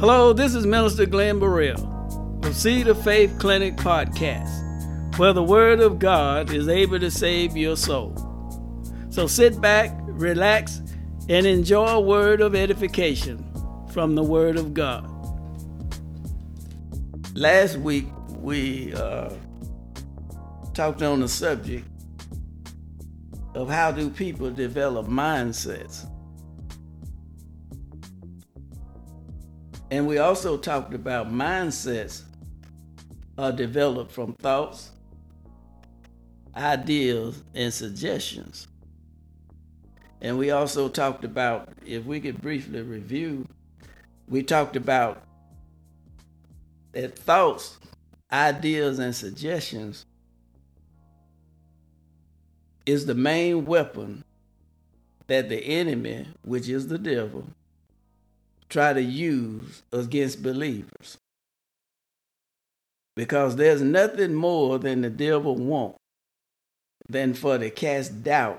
Hello, this is Minister Glenn Burrell of Seed of Faith Clinic Podcast, where the Word of God is able to save your soul. So sit back, relax, and enjoy a word of edification from the Word of God. Last week, we uh, talked on the subject of how do people develop mindsets. And we also talked about mindsets are developed from thoughts, ideas, and suggestions. And we also talked about, if we could briefly review, we talked about that thoughts, ideas, and suggestions is the main weapon that the enemy, which is the devil, try to use against believers. Because there's nothing more than the devil wants than for to cast doubt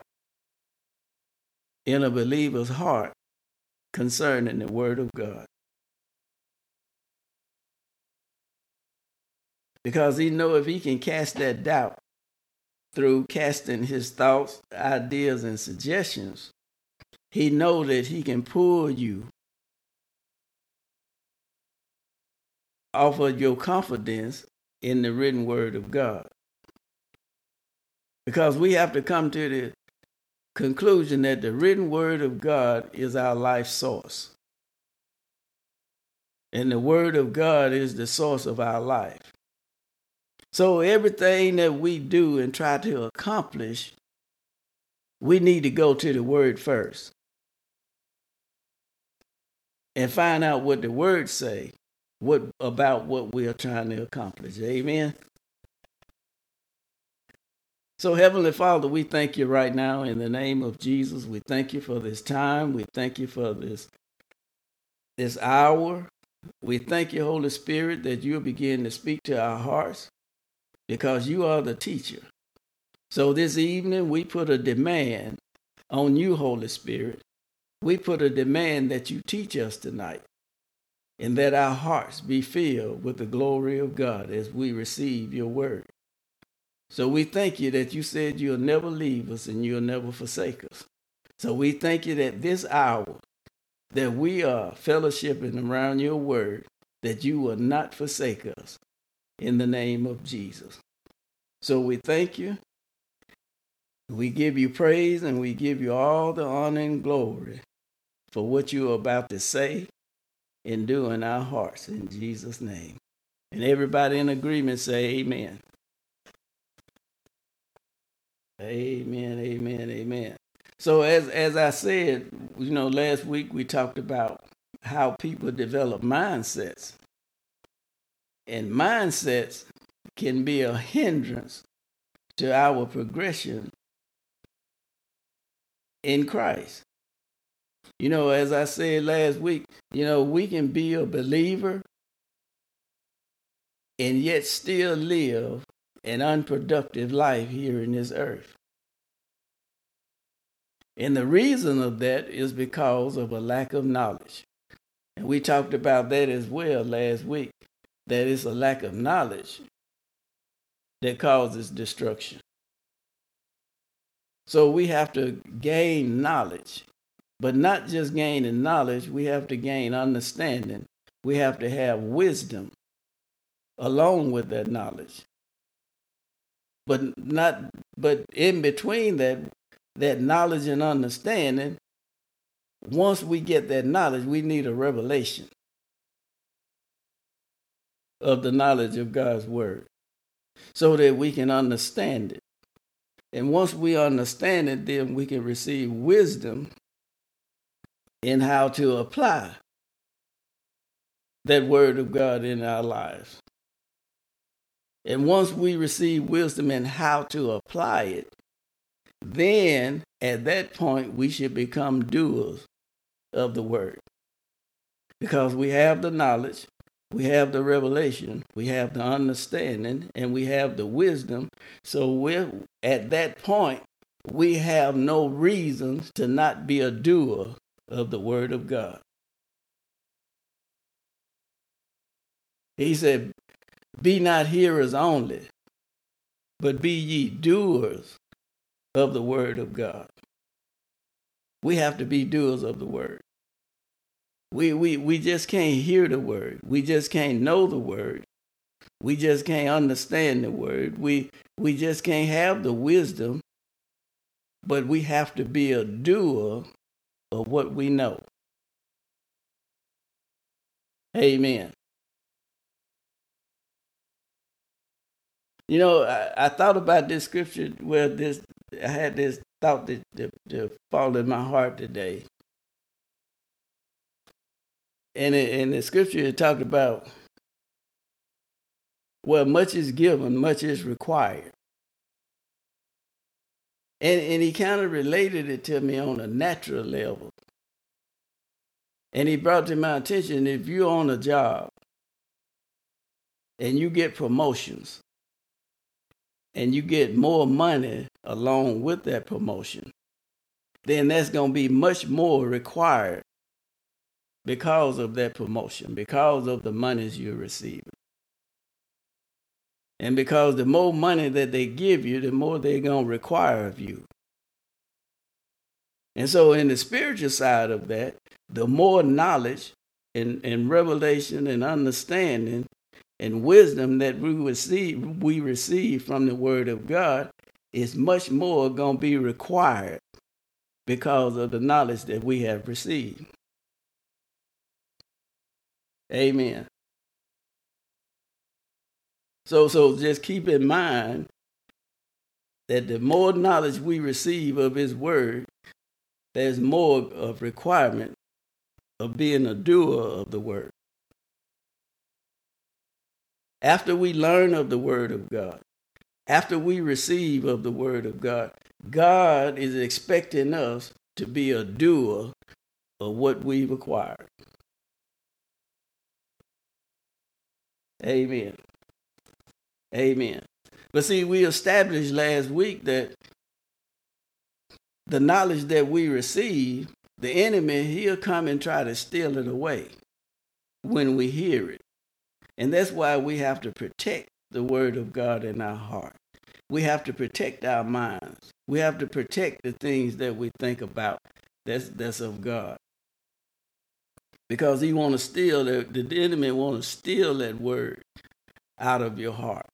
in a believer's heart concerning the word of God. Because he know if he can cast that doubt through casting his thoughts, ideas, and suggestions, he know that he can pull you off of your confidence in the written word of God. Because we have to come to the conclusion that the written word of God is our life source. And the word of God is the source of our life. So everything that we do and try to accomplish, we need to go to the word first and find out what the words say what about what we are trying to accomplish. Amen. So, Heavenly Father, we thank you right now in the name of Jesus. We thank you for this time. We thank you for this, this hour. We thank you, Holy Spirit, that you'll begin to speak to our hearts because you are the teacher. So this evening, we put a demand on you, Holy Spirit. We put a demand that you teach us tonight and that our hearts be filled with the glory of God as we receive your word. So we thank you that you said you'll never leave us and you'll never forsake us. So we thank you that this hour that we are fellowshipping around your word, that you will not forsake us in the name of Jesus. So we thank you. We give you praise and we give you all the honor and glory for what you are about to say and do in our hearts in Jesus' name. And everybody in agreement say amen. Amen, amen, amen. So as as I said, you know, last week we talked about how people develop mindsets. And mindsets can be a hindrance to our progression in Christ. You know, as I said last week, you know, we can be a believer and yet still live an unproductive life here in this earth. And the reason of that is because of a lack of knowledge. And we talked about that as well last week. That it's a lack of knowledge that causes destruction. So we have to gain knowledge but not just gaining knowledge, we have to gain understanding. We have to have wisdom along with that knowledge. But not but in between that that knowledge and understanding, once we get that knowledge, we need a revelation of the knowledge of God's word so that we can understand it. And once we understand it, then we can receive wisdom in how to apply that word of God in our lives. And once we receive wisdom in how to apply it, then at that point we should become doers of the word. Because we have the knowledge, we have the revelation, we have the understanding, and we have the wisdom. So we're at that point, we have no reasons to not be a doer of the Word of God. He said, Be not hearers only, but be ye doers of the word of God. We have to be doers of the word. We, we, we just can't hear the word. We just can't know the word. We just can't understand the word. We, we just can't have the wisdom, but we have to be a doer of what we know. Amen. You know, I, I thought about this scripture where this I had this thought that, that, that fall in my heart today. And in the scripture it talked about well, much is given, much is required. And and he kind of related it to me on a natural level. And he brought to my attention if you're on a job and you get promotions and you get more money along with that promotion, then that's going to be much more required because of that promotion, because of the monies you're receiving. And because the more money that they give you, the more they're going to require of you. And so, in the spiritual side of that, the more knowledge and, and revelation and understanding and wisdom that we receive we receive from the word of God is much more going to be required because of the knowledge that we have received. Amen. So so just keep in mind that the more knowledge we receive of his word, there's more of requirement of being a doer of the word after we learn of the Word of God, after we receive of the Word of God, God is expecting us to be a doer of what we've acquired. Amen. Amen. But see, we established last week that the knowledge that we receive, the enemy, he'll come and try to steal it away when we hear it. And that's why we have to protect the word of God in our heart. We have to protect our minds. We have to protect the things that we think about that's that's of God. Because he want to steal the, the enemy want to steal that word out of your heart.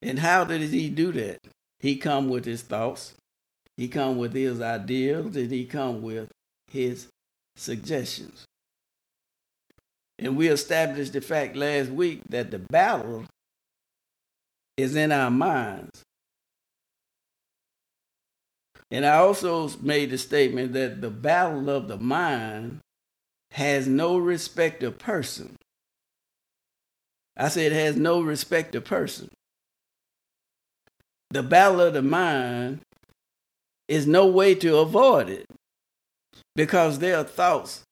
And how did he do that? He come with his thoughts. He come with his ideas, and he come with his suggestions. And we established the fact last week that the battle is in our minds. And I also made the statement that the battle of the mind has no respect of person. I said it has no respect of person. The battle of the mind is no way to avoid it because there are thoughts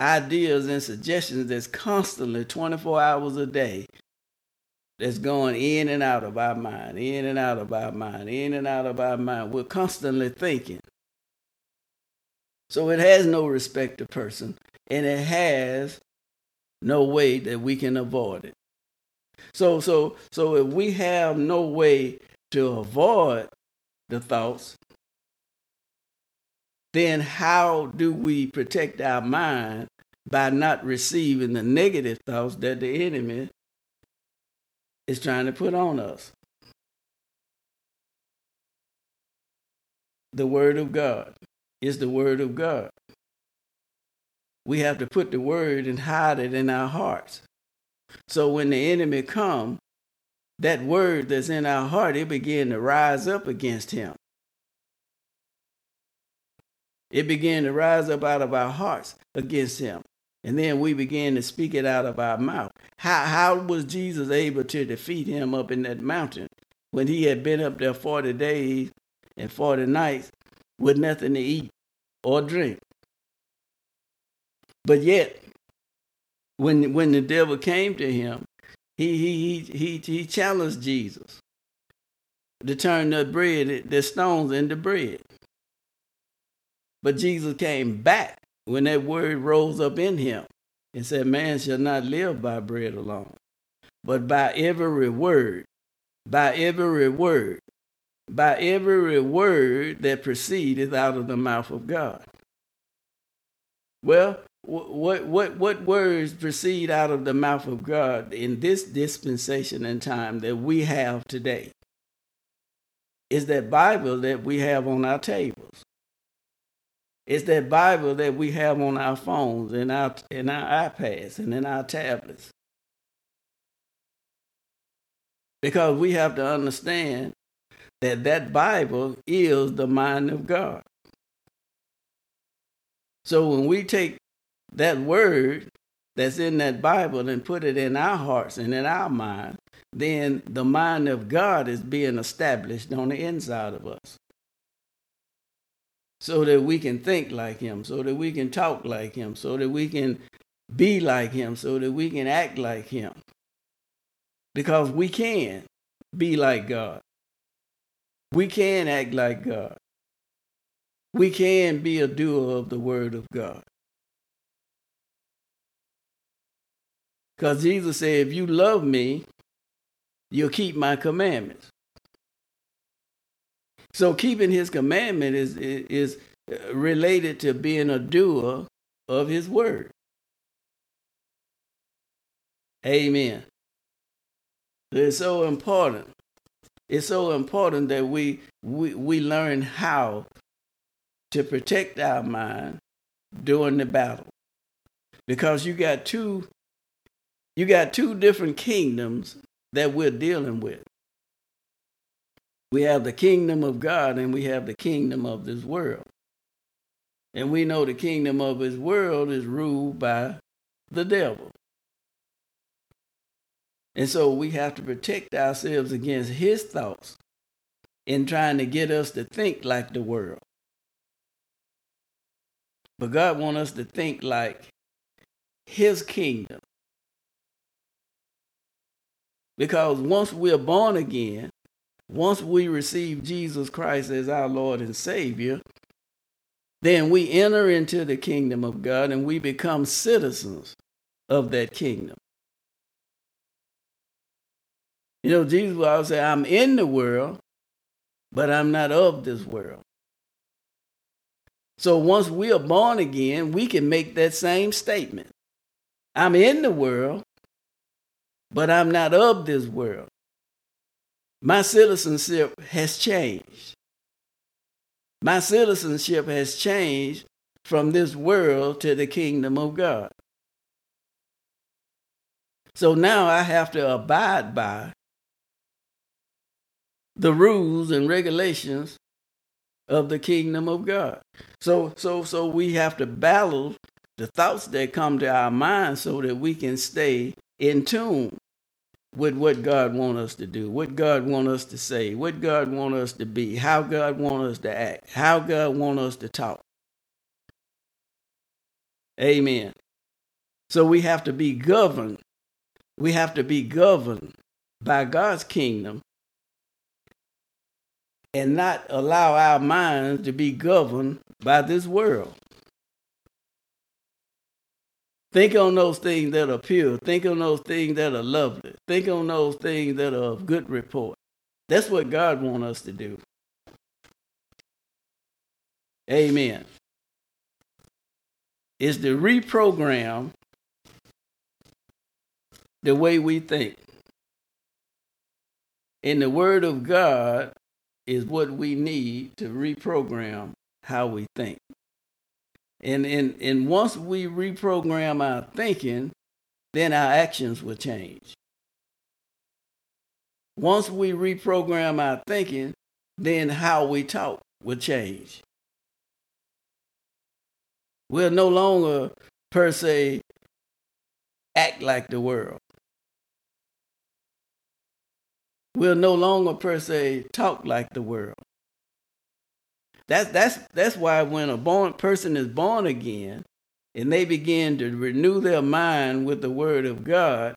ideas and suggestions that's constantly 24 hours a day that's going in and out of our mind, in and out of our mind, in and out of our mind. We're constantly thinking. So it has no respect to person, and it has no way that we can avoid it. So so so if we have no way to avoid the thoughts, then how do we protect our mind by not receiving the negative thoughts that the enemy is trying to put on us? The Word of God is the Word of God. We have to put the Word and hide it in our hearts. So when the enemy come, that word that's in our heart, it began to rise up against him. It began to rise up out of our hearts against him. And then we began to speak it out of our mouth. How, how was Jesus able to defeat him up in that mountain when he had been up there 40 days and 40 nights with nothing to eat or drink? But yet, when, when the devil came to him, he, he, he, he, challenged Jesus to turn the bread, the stones into bread. But Jesus came back when that word rose up in him. and said, Man shall not live by bread alone, but by every word, by every word, by every word that proceedeth out of the mouth of God. Well, what what what words proceed out of the mouth of God in this dispensation and time that we have today? Is that Bible that we have on our tables. It's that Bible that we have on our phones and our in our iPads and in our tablets. Because we have to understand that that Bible is the mind of God. So when we take that word that's in that Bible and put it in our hearts and in our mind, then the mind of God is being established on the inside of us. So that we can think like Him, so that we can talk like Him, so that we can be like Him, so that we can act like Him. Because we can be like God. We can act like God. We can be a doer of the Word of God. Because Jesus said, if you love me, you'll keep my commandments. So keeping his commandment is, is uh, related to being a doer of his word. Amen. It's so important. It's so important that we, we, we learn how to protect our mind during the battle. Because you got two you got two different kingdoms that we're dealing with. We have the kingdom of God and we have the kingdom of this world. And we know the kingdom of this world is ruled by the devil. And so we have to protect ourselves against his thoughts in trying to get us to think like the world. But God wants us to think like his kingdom. Because once we're born again, once we receive Jesus Christ as our Lord and Savior, then we enter into the kingdom of God and we become citizens of that kingdom. You know, Jesus will always say, I'm in the world, but I'm not of this world. So once we are born again, we can make that same statement. I'm in the world, but I'm not of this world. My citizenship has changed. My citizenship has changed from this world to the kingdom of God. So now I have to abide by the rules and regulations of the kingdom of God. So so so we have to battle the thoughts that come to our mind so that we can stay in tune with what God want us to do, what God want us to say, what God want us to be, how God want us to act, how God want us to talk. Amen. So we have to be governed. We have to be governed by God's kingdom and not allow our minds to be governed by this world. Think on those things that are pure. Think on those things that are lovely. Think on those things that are of good report. That's what God wants us to do. Amen. Is to reprogram the way we think. And the Word of God is what we need to reprogram how we think. And, and, and once we reprogram our thinking, then our actions will change. Once we reprogram our thinking, then how we talk will change. We'll no longer, per se, act like the world. We'll no longer, per se, talk like the world. That's that's that's why when a born person is born again and they begin to renew their mind with the word of God,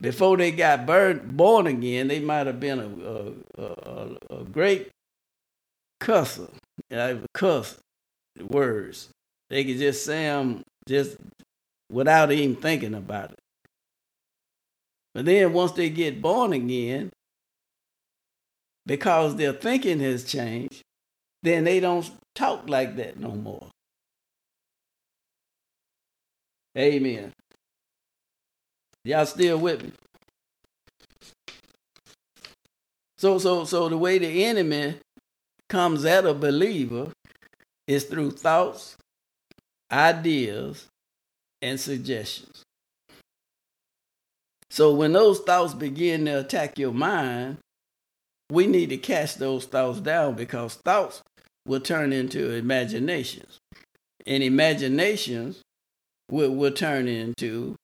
before they got burned, born again, they might have been a, a, a, a great cusser. I cuss words. They could just say them just without even thinking about it. But then once they get born again, because their thinking has changed, then they don't talk like that no more. Amen. Y'all still with me? So so so the way the enemy comes at a believer is through thoughts, ideas, and suggestions. So when those thoughts begin to attack your mind, we need to cast those thoughts down because thoughts will turn into imaginations. And imaginations will, will turn into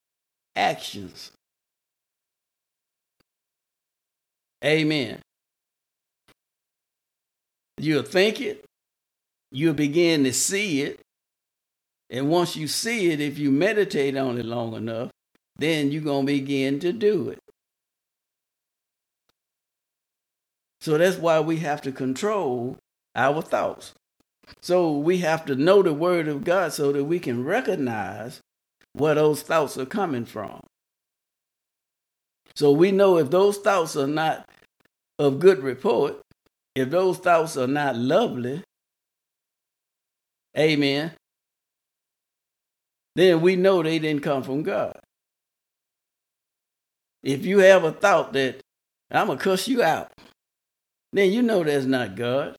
actions. Amen. You'll think it, you'll begin to see it. And once you see it, if you meditate on it long enough, then you're going to begin to do it. So that's why we have to control our thoughts. So we have to know the word of God so that we can recognize where those thoughts are coming from. So we know if those thoughts are not of good report, if those thoughts are not lovely, amen, then we know they didn't come from God. If you have a thought that I'm going to cuss you out, then you know that's not God.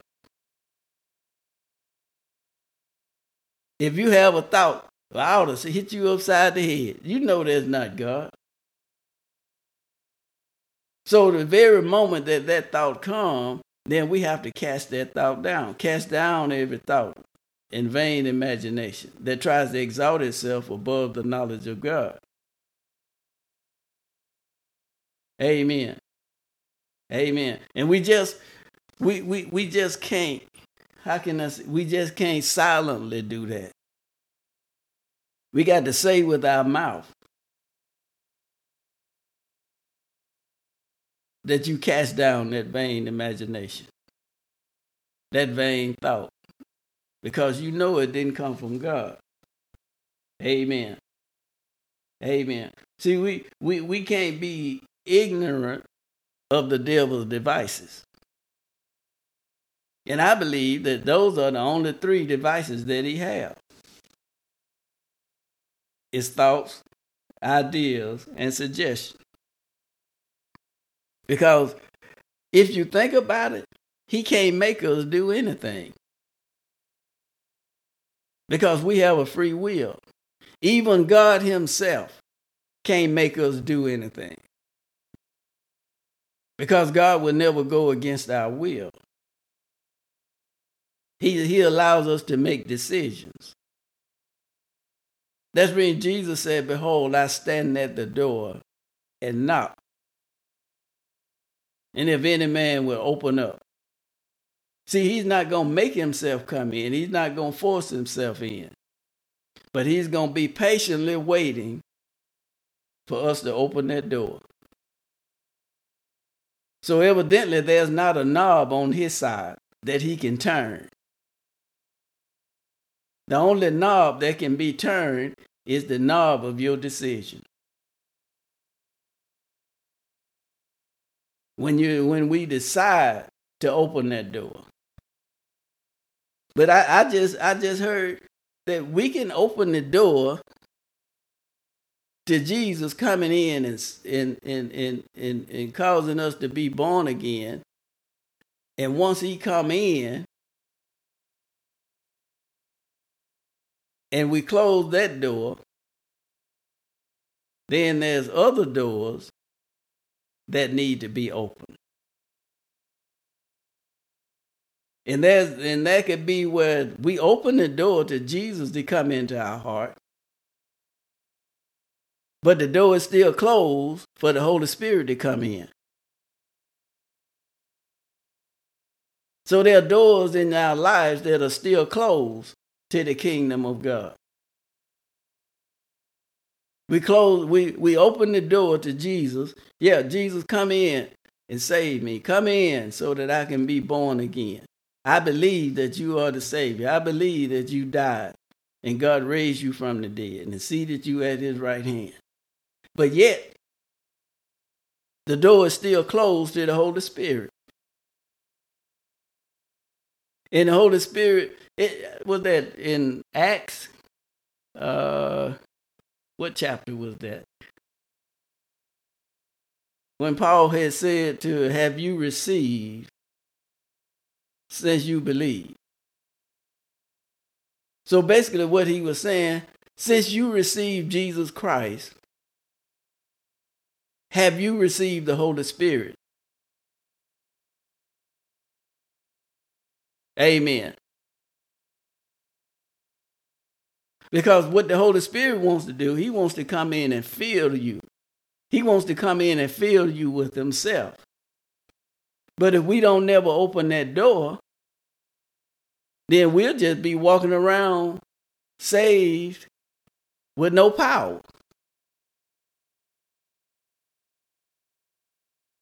If you have a thought, I ought to hit you upside the head, you know that's not God. So the very moment that that thought comes, then we have to cast that thought down. Cast down every thought in vain imagination that tries to exalt itself above the knowledge of God. Amen. Amen. And we just we we we just can't how can say, we just can't silently do that. We got to say with our mouth that you cast down that vain imagination, that vain thought, because you know it didn't come from God. Amen. Amen. See, we, we, we can't be ignorant of the devil's devices. And I believe that those are the only three devices that he has. His thoughts, ideas, and suggestions. Because if you think about it, he can't make us do anything. Because we have a free will. Even God Himself can't make us do anything. Because God will never go against our will. He, he allows us to make decisions. That's when Jesus said, Behold, I stand at the door and knock. And if any man will open up. See, he's not going to make himself come in. He's not going to force himself in. But he's going to be patiently waiting for us to open that door. So evidently, there's not a knob on his side that he can turn. The only knob that can be turned is the knob of your decision. When you when we decide to open that door. But I, I just I just heard that we can open the door to Jesus coming in and, and, and, and, and, and causing us to be born again. And once he come in and we close that door, then there's other doors that need to be opened. And there's and that could be where we open the door to Jesus to come into our heart. But the door is still closed for the Holy Spirit to come mm-hmm. in. So there are doors in our lives that are still closed to the kingdom of God. We close, we, we open the door to Jesus. Yeah, Jesus, come in and save me. Come in so that I can be born again. I believe that you are the Savior. I believe that you died and God raised you from the dead and seated you at his right hand. But yet, the door is still closed to the Holy Spirit. And the Holy Spirit, it was that in Acts, uh, what chapter was that? When Paul had said to have you received since you believe. So basically, what he was saying, since you received Jesus Christ, have you received the Holy Spirit? Amen. Because what the Holy Spirit wants to do, He wants to come in and fill you. He wants to come in and fill you with Himself. But if we don't never open that door, then we'll just be walking around saved with no power.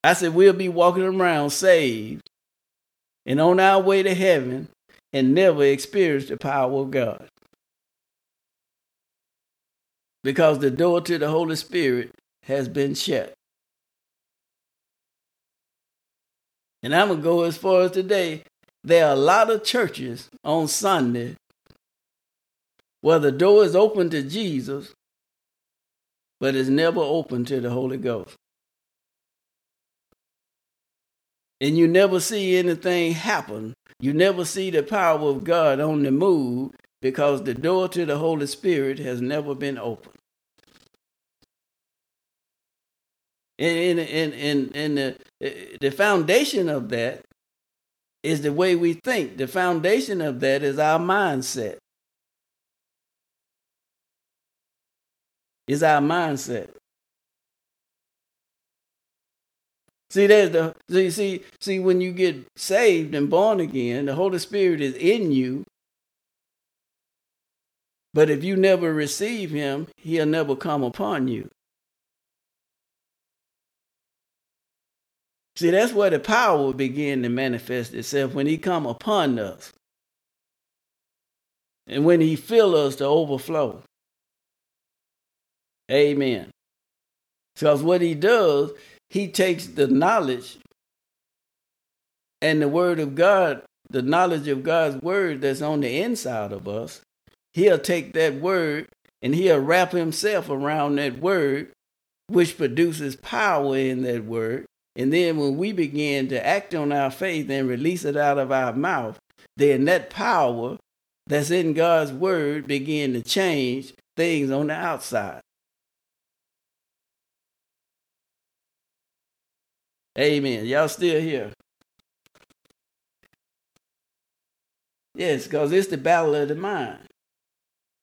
I said, we'll be walking around saved and on our way to heaven and never experience the power of God. Because the door to the Holy Spirit has been shut. And I'm going to go as far as today. There are a lot of churches on Sunday where the door is open to Jesus, but it's never open to the Holy Ghost. And you never see anything happen. You never see the power of God on the move because the door to the Holy Spirit has never been opened. And, and, and, and the, the foundation of that is the way we think. The foundation of that is our mindset. Is our mindset. See, there's the see, see, see, when you get saved and born again, the Holy Spirit is in you. But if you never receive him, he'll never come upon you. See, that's where the power will begin to manifest itself when he come upon us. And when he fill us to overflow. Amen. Because what he does, he takes the knowledge and the word of God, the knowledge of God's word that's on the inside of us, he'll take that word and he'll wrap himself around that word, which produces power in that word. And then when we begin to act on our faith and release it out of our mouth, then that power that's in God's word begin to change things on the outside. Amen. Y'all still here? Yes, because it's the battle of the mind.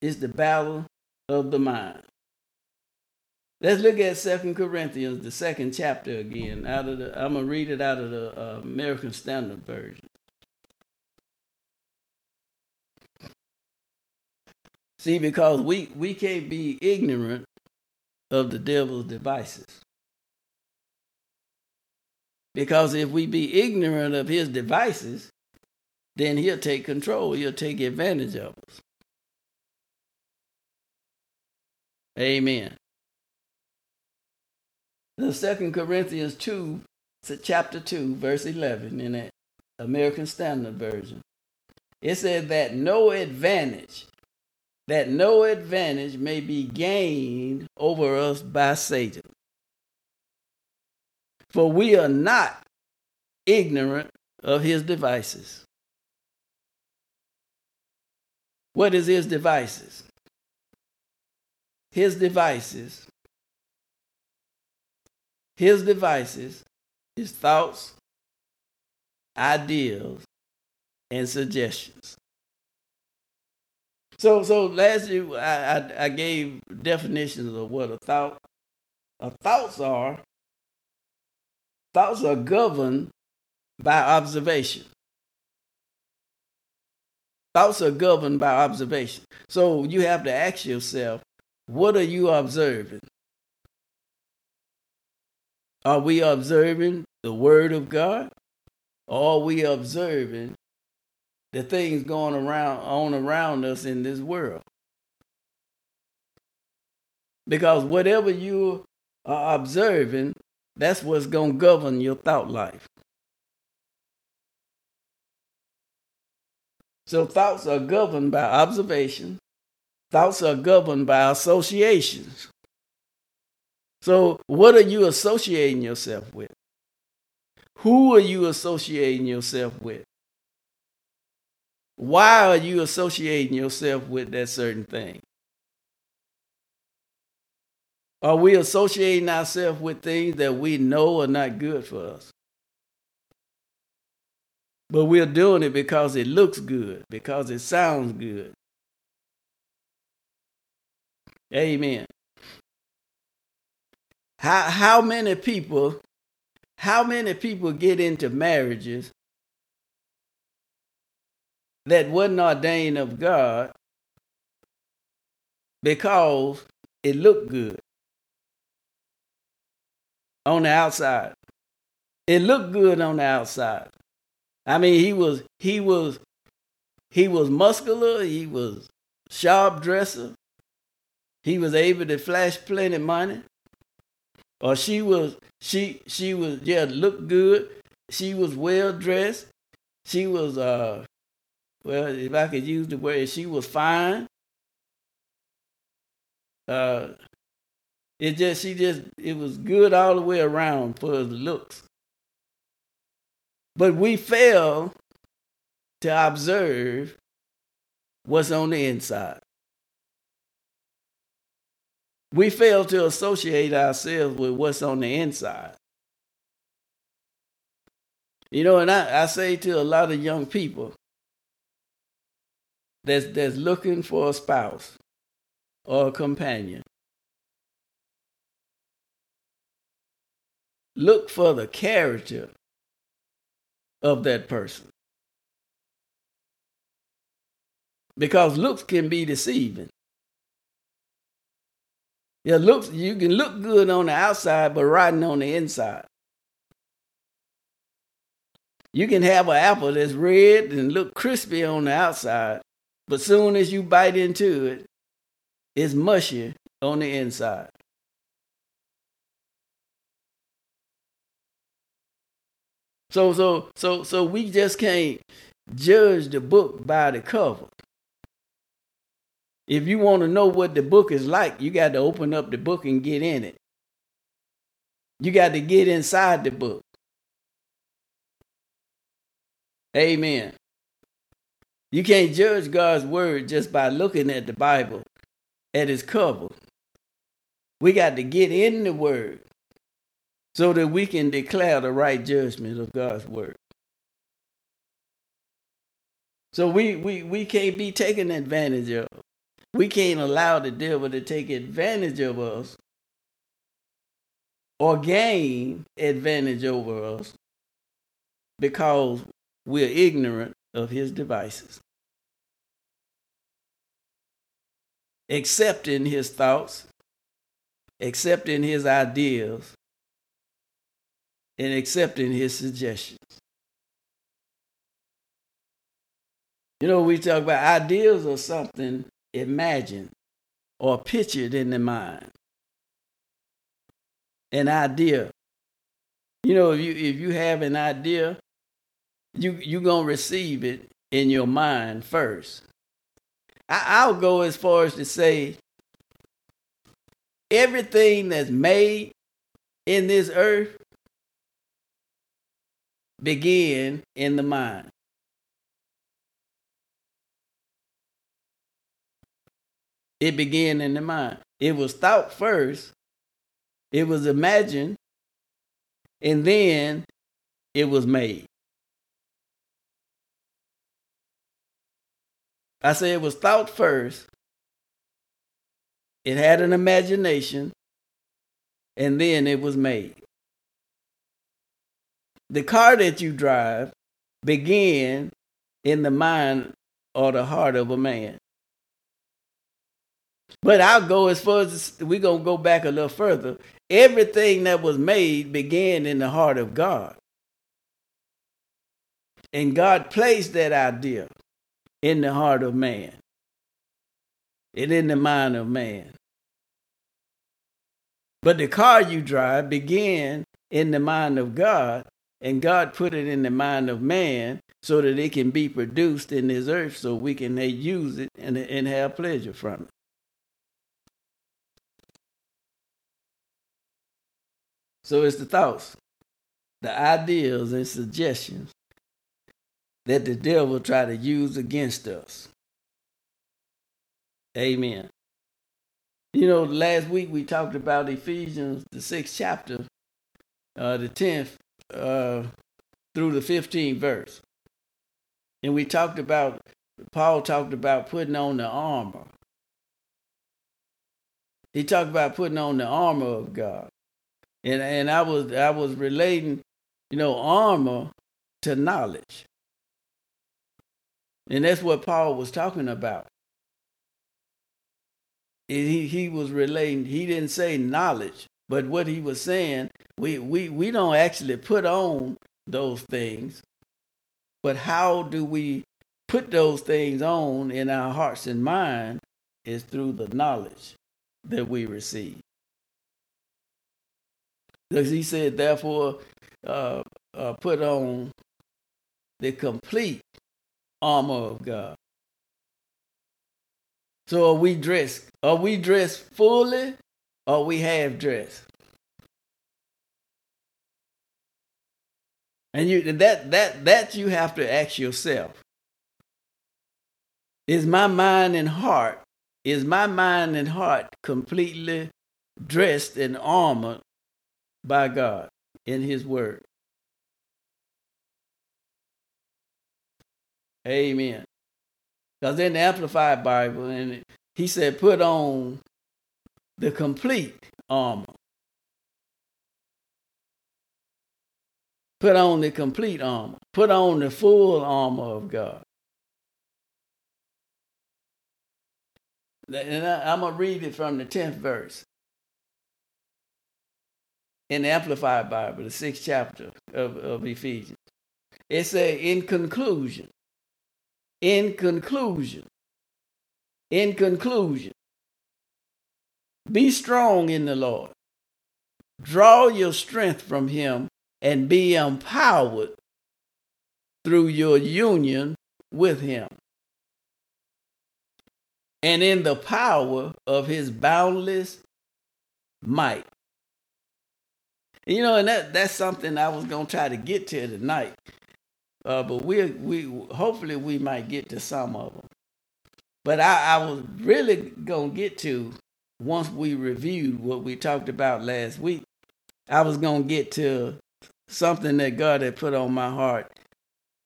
It's the battle of the mind. Let's look at Second Corinthians, the second chapter again. Out of the, I'm gonna read it out of the uh, American Standard Version. See, because we we can't be ignorant of the devil's devices. Because if we be ignorant of his devices, then he'll take control, he'll take advantage of us. Amen. The Second Corinthians 2, chapter 2, verse 11 in the American Standard Version. It said that no advantage, that no advantage may be gained over us by Satan. For we are not ignorant of his devices. What is his devices? His devices. His devices his thoughts, ideas, and suggestions. So, so last year I, I, I gave definitions of what a thought, a thoughts are, Thoughts are governed by observation. Thoughts are governed by observation. So you have to ask yourself, what are you observing? Are we observing the Word of God? Or are we observing the things going around on around us in this world? Because whatever you are observing, that's what's going to govern your thought life. So thoughts are governed by observation. Thoughts are governed by associations. So what are you associating yourself with? Who are you associating yourself with? Why are you associating yourself with that certain thing? Are we associating ourselves with things that we know are not good for us? But we're doing it because it looks good, because it sounds good. Amen. How how many people how many people get into marriages that wasn't ordained of God because it looked good on the outside. It looked good on the outside. I mean, he was he was he was muscular. He was sharp dresser. He was able to flash plenty money. Or she was she she was yeah looked good. She was well dressed. She was uh well if I could use the word she was fine. Uh it just she just it was good all the way around for the looks. But we fail to observe what's on the inside. We fail to associate ourselves with what's on the inside. You know, and I, I say to a lot of young people that's, that's looking for a spouse or a companion, look for the character of that person. Because looks can be deceiving. Yeah, looks you can look good on the outside, but rotten on the inside. You can have an apple that's red and look crispy on the outside, but soon as you bite into it, it's mushy on the inside. So so so so we just can't judge the book by the cover. If you want to know what the book is like, you got to open up the book and get in it. You got to get inside the book. Amen. You can't judge God's word just by looking at the Bible, at its cover. We got to get in the word so that we can declare the right judgment of God's word. So we, we, we can't be taken advantage of. We can't allow the devil to take advantage of us or gain advantage over us because we're ignorant of his devices. Accepting his thoughts, accepting his ideas, and accepting his suggestions. You know, we talk about ideas or something imagined or pictured in the mind. An idea. You know, if you if you have an idea, you you're gonna receive it in your mind first. I, I'll go as far as to say everything that's made in this earth begin in the mind. It began in the mind. It was thought first, it was imagined, and then it was made. I say it was thought first, it had an imagination, and then it was made. The car that you drive began in the mind or the heart of a man. But I'll go as far as we're going to go back a little further. Everything that was made began in the heart of God. And God placed that idea in the heart of man and in the mind of man. But the car you drive began in the mind of God, and God put it in the mind of man so that it can be produced in this earth so we can use it and, and have pleasure from it. So it's the thoughts, the ideas and suggestions that the devil try to use against us. Amen. You know, last week we talked about Ephesians, the sixth chapter, uh, the 10th uh, through the 15th verse. And we talked about, Paul talked about putting on the armor. He talked about putting on the armor of God. And, and I was I was relating, you know, armor to knowledge. And that's what Paul was talking about. He, he was relating, he didn't say knowledge, but what he was saying, we, we, we don't actually put on those things, but how do we put those things on in our hearts and mind is through the knowledge that we receive. Because he said, therefore, uh, uh, put on the complete armor of God. So are we dressed? Are we dressed fully or we half dressed? And you that that that you have to ask yourself. Is my mind and heart, is my mind and heart completely dressed and armored by God in his word? Amen. Because in the Amplified Bible, and he said, put on the complete armor. Put on the complete armor. Put on the full armor of God. And I, am going to read it from the 10th verse in the Amplified Bible, the sixth chapter of, of Ephesians. It says, in conclusion, in conclusion, in conclusion, be strong in the Lord. Draw your strength from Him and be empowered through your union with Him. And in the power of His boundless might. You know, and that, that's something I was going to try to get to tonight. Uh, but we we hopefully we might get to some of them. But I, I was really gonna get to once we reviewed what we talked about last week. I was gonna get to something that God had put on my heart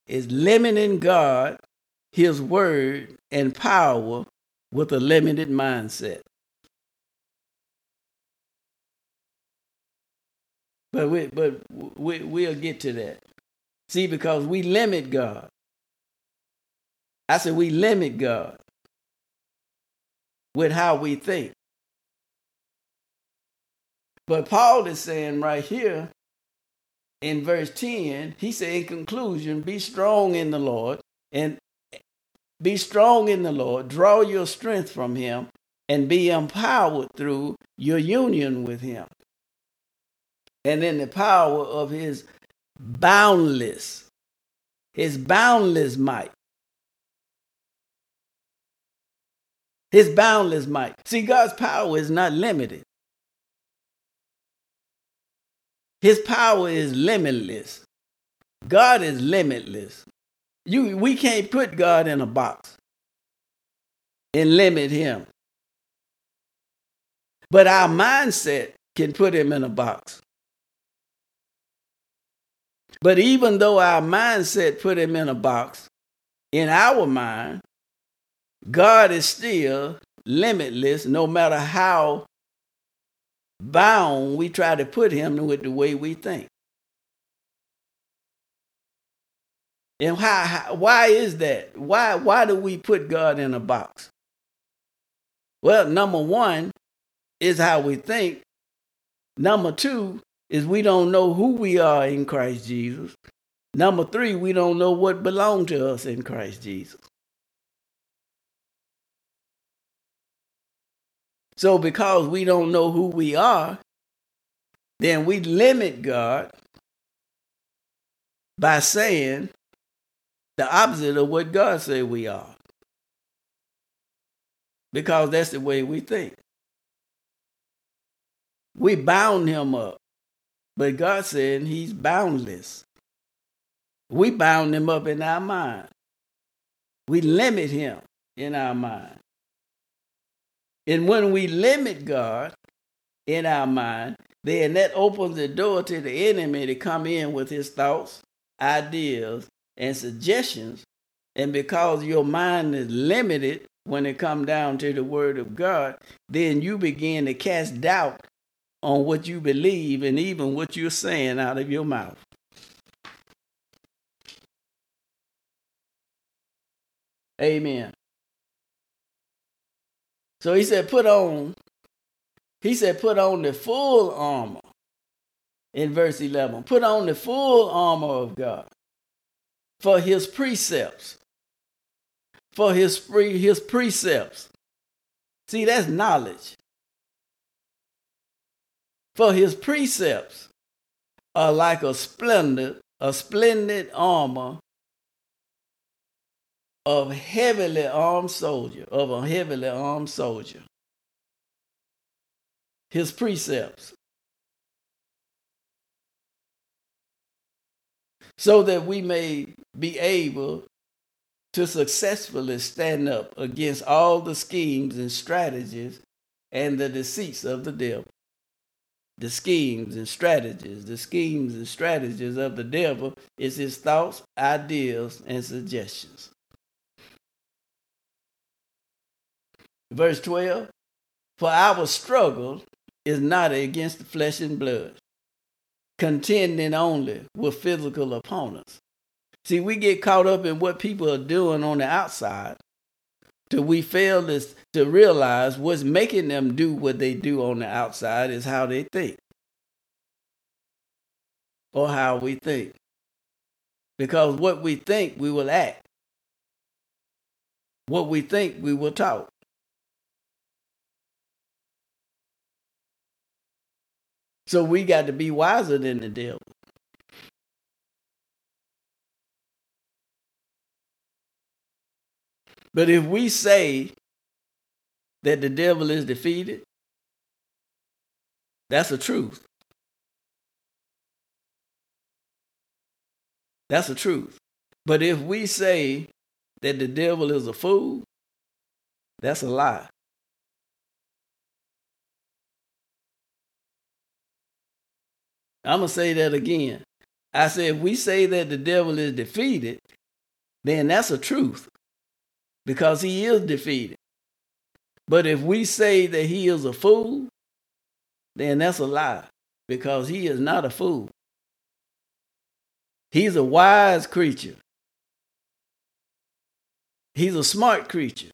is limiting God, His Word, and power with a limited mindset. But we but we we'll get to that. See, because we limit God. I said we limit God with how we think. But Paul is saying right here in verse 10, he said, in conclusion, be strong in the Lord and be strong in the Lord, draw your strength from him, and be empowered through your union with him. And in the power of his boundless, his boundless might. His boundless might. See, God's power is not limited. His power is limitless. God is limitless. You, we can't put God in a box and limit him. But our mindset can put him in a box. But even though our mindset put him in a box, in our mind, God is still limitless no matter how bound we try to put him with the way we think. And how, why is that? Why why do we put God in a box? Well, number one is how we think. Number two is we don't know who we are in Christ Jesus. Number three, we don't know what belongs to us in Christ Jesus. So, because we don't know who we are then we limit God by saying the opposite of what God said we are. Because that's the way we think. We bound him up. But God said he's boundless. We bound him up in our mind. We limit him in our mind. And when we limit God in our mind, then that opens the door to the enemy to come in with his thoughts, ideas, and suggestions. And because your mind is limited when it comes down to the word of God, then you begin to cast doubt on what you believe and even what you're saying out of your mouth. Amen. So he said, put on, he said, put on the full armor in verse 11. Put on the full armor of God for his precepts. For his, pre, his precepts. See, that's knowledge. For his precepts are like a splendid, a splendid armor of heavily armed soldier, of a heavily armed soldier. His precepts. So that we may be able to successfully stand up against all the schemes and strategies and the deceits of the devil. The schemes and strategies, the schemes and strategies of the devil is his thoughts, ideas, and suggestions. Verse 12 For our struggle is not against the flesh and blood, contending only with physical opponents. See, we get caught up in what people are doing on the outside till we fail to, to realize what's making them do what they do on the outside is how they think or how we think. Because what we think, we will act. What we think, we will talk. So we got to be wiser than the devil. But if we say that the devil is defeated, that's the truth. That's the truth. But if we say that the devil is a fool, that's a lie. I'm going to say that again. I said, if we say that the devil is defeated, then that's a truth because he is defeated. But if we say that he is a fool, then that's a lie because he is not a fool. He's a wise creature. He's a smart creature.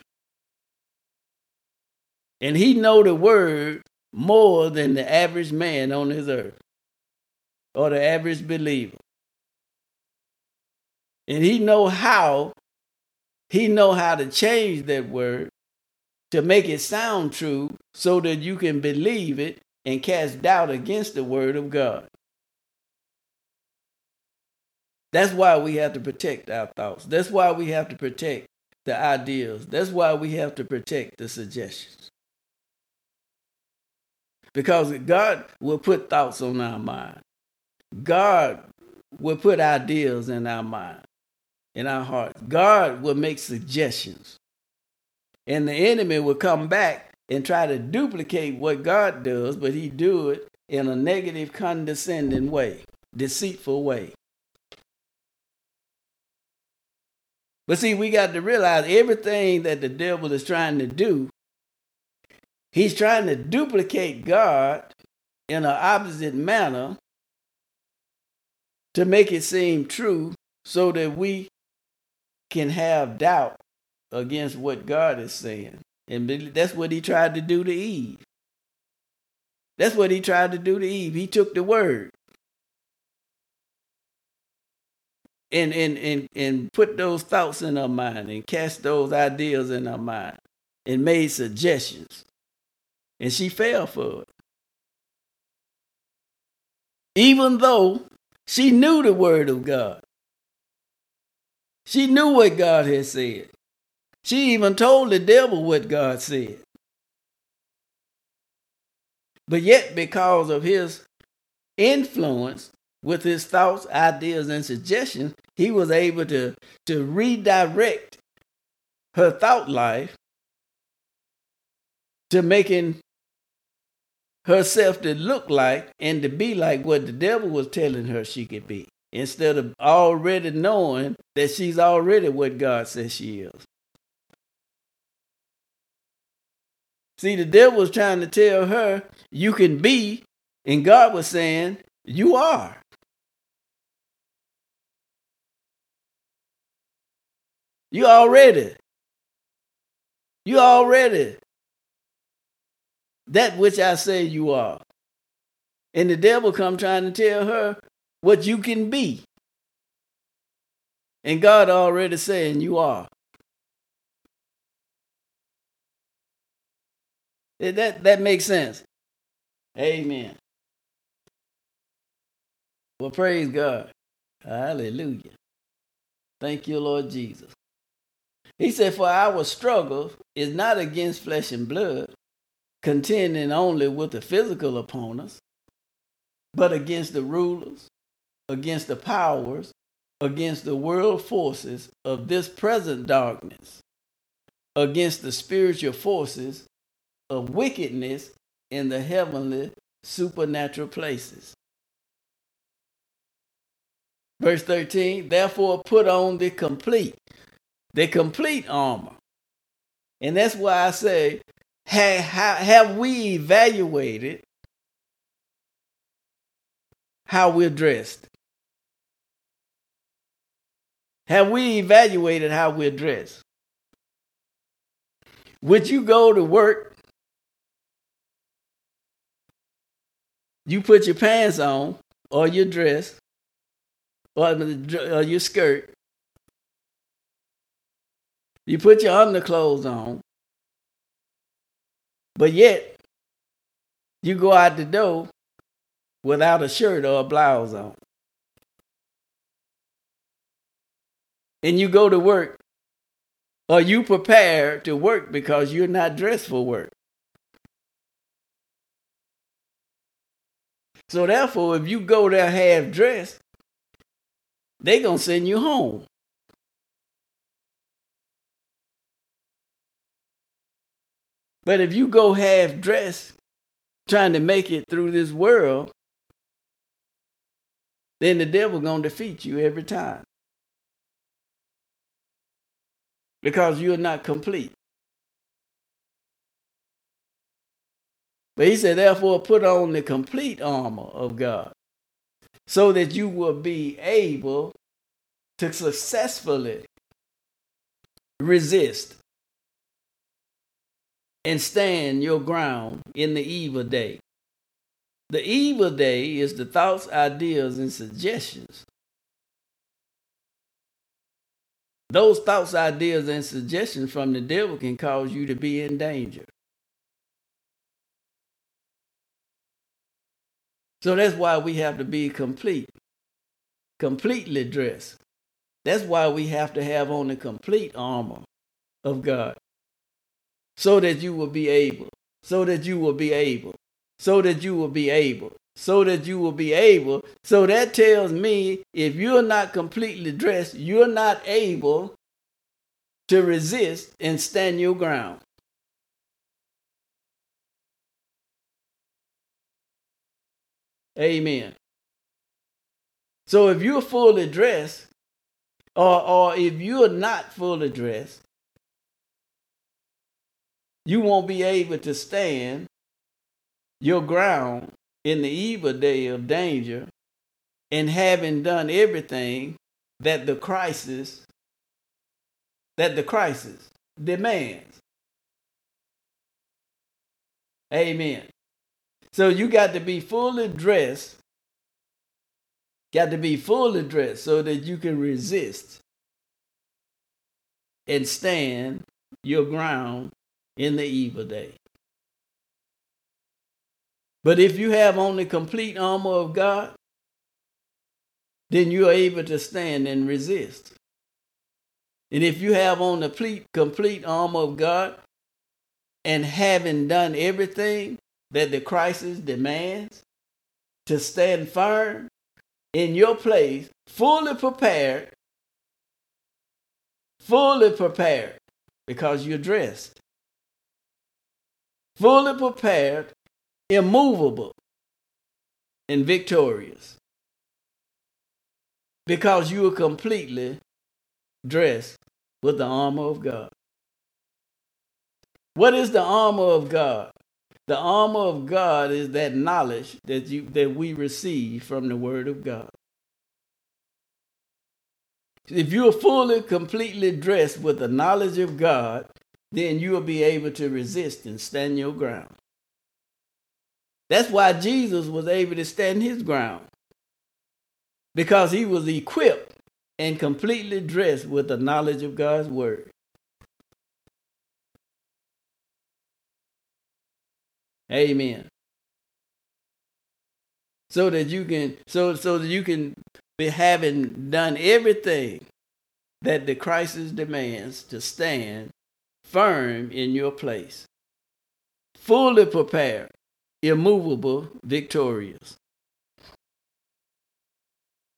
And he know the word more than the average man on this earth or the average believer. And he know how he know how to change that word to make it sound true so that you can believe it and cast doubt against the word of God. That's why we have to protect our thoughts. That's why we have to protect the ideas. That's why we have to protect the suggestions. Because God will put thoughts on our mind. God will put ideas in our mind, in our hearts. God will make suggestions. And the enemy will come back and try to duplicate what God does, but he do it in a negative, condescending way, deceitful way. But see, we got to realize everything that the devil is trying to do, he's trying to duplicate God in an opposite manner to make it seem true so that we can have doubt against what God is saying. And that's what he tried to do to Eve. That's what he tried to do to Eve. He took the word and and and and put those thoughts in her mind and cast those ideas in her mind and made suggestions. And she fell for it. even though she knew the word of God. She knew what God had said. She even told the devil what God said. But yet, because of his influence with his thoughts, ideas, and suggestions, he was able to, to redirect her thought life to making herself to look like and to be like what the devil was telling her she could be instead of already knowing that she's already what God says she is. See, the devil was trying to tell her you can be, and God was saying you are. You already. You already that which I say you are. And the devil come trying to tell her what you can be. And God already saying you are. That that makes sense. Amen. Well, praise God. Hallelujah. Thank you, Lord Jesus. He said, For our struggle is not against flesh and blood, contending only with the physical opponents, but against the rulers, against the powers, against the world forces of this present darkness, against the spiritual forces of wickedness in the heavenly supernatural places. Verse 13, therefore put on the complete, the complete armor. And that's why I say have, have we evaluated how we're dressed? Have we evaluated how we're dressed? Would you go to work? You put your pants on or your dress or, or your skirt. You put your underclothes on. But yet, you go out the door without a shirt or a blouse on. And you go to work, or you prepare to work because you're not dressed for work. So therefore, if you go there half dressed, they're gonna send you home. But if you go half dressed, trying to make it through this world, then the devil gonna defeat you every time. Because you're not complete. But he said, therefore, put on the complete armor of God so that you will be able to successfully resist and stand your ground in the evil day. The evil day is the thoughts, ideas, and suggestions. Those thoughts, ideas, and suggestions from the devil can cause you to be in danger. So that's why we have to be complete, completely dressed. That's why we have to have on the complete armor of God so that you will be able, so that you will be able, so that you will be able, so that you will be able. So that tells me if you're not completely dressed, you're not able to resist and stand your ground. Amen. So if you're fully dressed, or, or if you're not fully dressed, you won't be able to stand your ground in the evil day of danger and having done everything that the crisis that the crisis demands. Amen. So you got to be fully dressed got to be fully dressed so that you can resist and stand your ground in the evil day. But if you have on the complete armor of God, then you are able to stand and resist. And if you have on the complete, armor of God and having done everything that the crisis demands to stand firm in your place, fully prepared, fully prepared because you're dressed, fully prepared, immovable, and victorious because you are completely dressed with the armor of God. What is the armor of God? The armor of God is that knowledge that you that we receive from the word of God. If you are fully, completely dressed with the knowledge of God, then you will be able to resist and stand your ground. That's why Jesus was able to stand his ground. Because he was equipped and completely dressed with the knowledge of God's word. Amen. So that you can so so that you can be having done everything that the crisis demands to stand firm in your place. Fully prepared, immovable, victorious.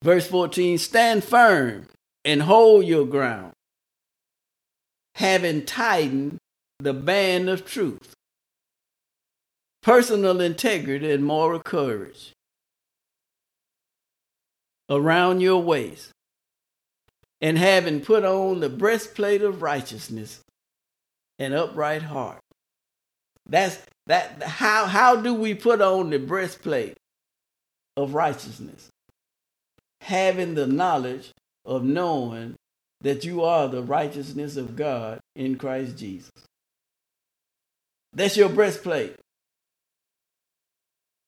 Verse 14 Stand firm and hold your ground, having tightened the band of truth personal integrity and moral courage around your waist, and having put on the breastplate of righteousness and upright heart. That's that how how do we put on the breastplate of righteousness? Having the knowledge of knowing that you are the righteousness of God in Christ Jesus. That's your breastplate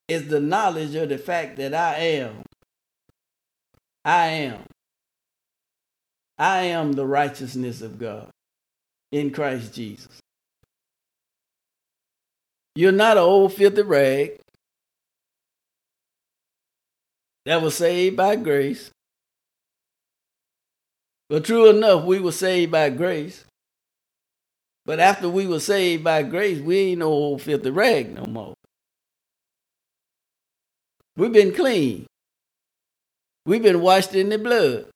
It's the knowledge of the fact that I am. I am. I am the righteousness of God in Christ Jesus. You're not an old filthy rag that was saved by grace. But true enough, we were saved by grace. But after we were saved by grace, we ain't no old filthy rag no more. We've been clean. We've been washed in the blood.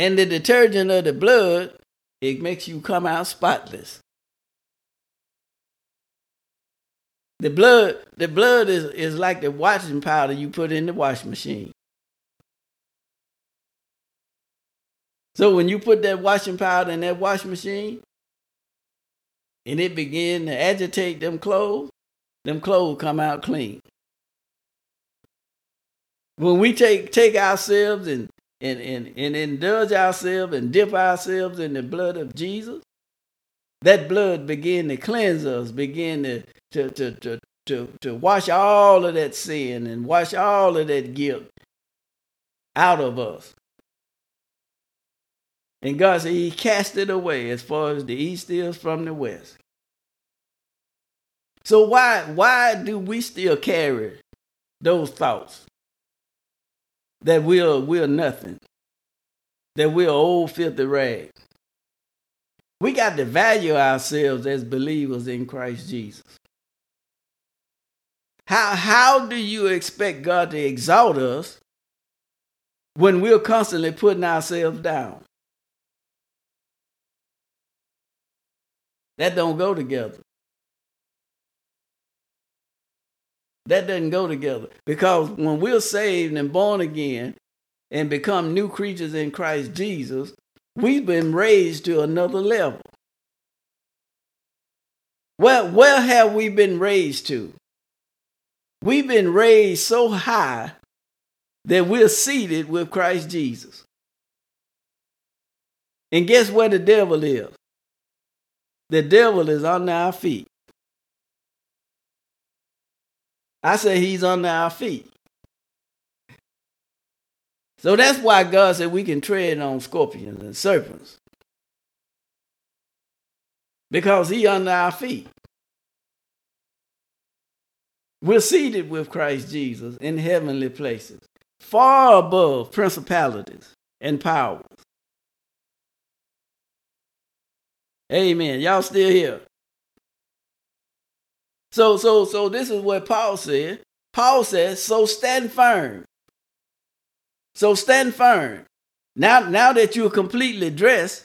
And the detergent of the blood, it makes you come out spotless. The blood, the blood is, is like the washing powder you put in the wash machine. So when you put that washing powder in that wash machine and it begin to agitate them clothes, them clothes come out clean. When we take take ourselves and and, and, and indulge ourselves and dip ourselves in the blood of Jesus, that blood begin to cleanse us, begin to to, to, to, to, to wash all of that sin and wash all of that guilt out of us. And God said he cast it away as far as the east is from the west. So why why do we still carry those thoughts that we're we're nothing, that we're old filthy rag? We got to value ourselves as believers in Christ Jesus. How how do you expect God to exalt us when we're constantly putting ourselves down? That don't go together. That doesn't go together. Because when we're saved and born again and become new creatures in Christ Jesus, we've been raised to another level. Well, where have we been raised to? We've been raised so high that we're seated with Christ Jesus. And guess where the devil is? The devil is under our feet. I say he's under our feet. So that's why God said we can tread on scorpions and serpents. Because he under our feet. We're seated with Christ Jesus in heavenly places. far above principalities and powers. Amen. Y'all still here? So, so, so this is what Paul said. Paul says, so stand firm. So stand firm. Now, now that you're completely dressed,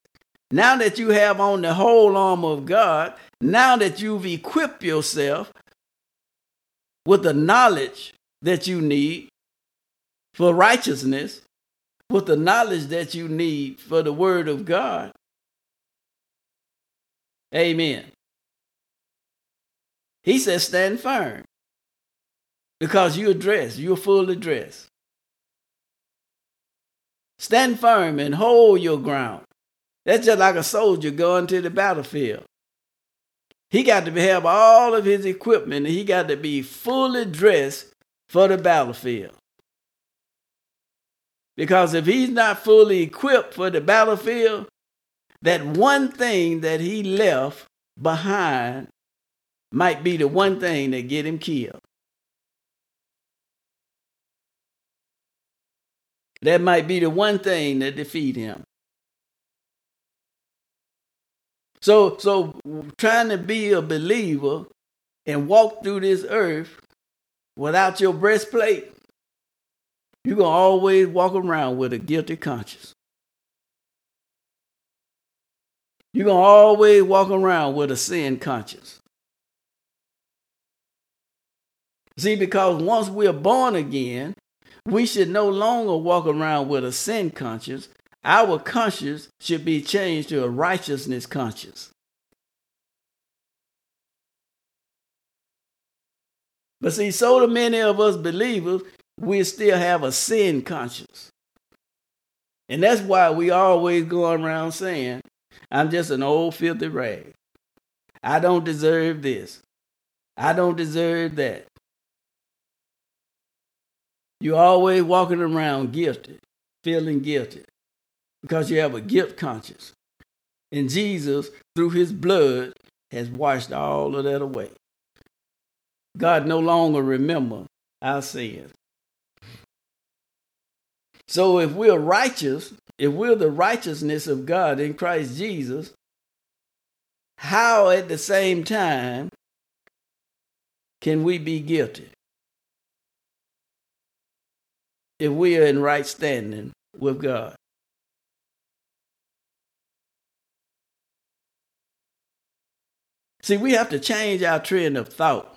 now that you have on the whole armor of God, now that you've equipped yourself with the knowledge that you need for righteousness, with the knowledge that you need for the word of God. Amen. He says, stand firm because you're dressed, you're fully dressed. Stand firm and hold your ground. That's just like a soldier going to the battlefield. He got to have all of his equipment and he got to be fully dressed for the battlefield. Because if he's not fully equipped for the battlefield, that one thing that he left behind might be the one thing that get him killed. That might be the one thing that defeat him. So, so trying to be a believer and walk through this earth without your breastplate, you're to always walk around with a guilty conscience. You're to always walk around with a sin conscience. See, because once we're born again, we should no longer walk around with a sin conscience, our conscience should be changed to a righteousness conscience. But see, so many of us believers, we still have a sin conscience. And that's why we always go around saying, I'm just an old filthy rag. I don't deserve this. I don't deserve that. You're always walking around guilty, feeling guilty because you have a guilt conscience. And Jesus, through his blood, has washed all of that away. God no longer remember our sins. So if we're righteous, if we're the righteousness of God in Christ Jesus, how at the same time can we be guilty? If we are in right standing with God. See, we have to change our trend of thought.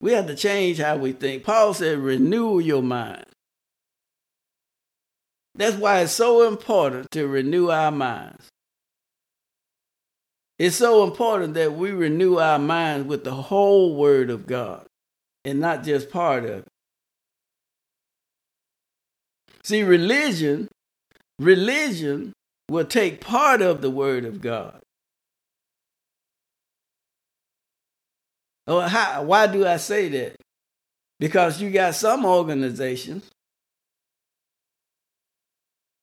We have to change how we think. Paul said, renew your mind. That's why it's so important to renew our minds. It's so important that we renew our minds with the whole Word of God and not just part of it. See, religion, religion will take part of the Word of God Oh, how, why do I say that? Because you got some organizations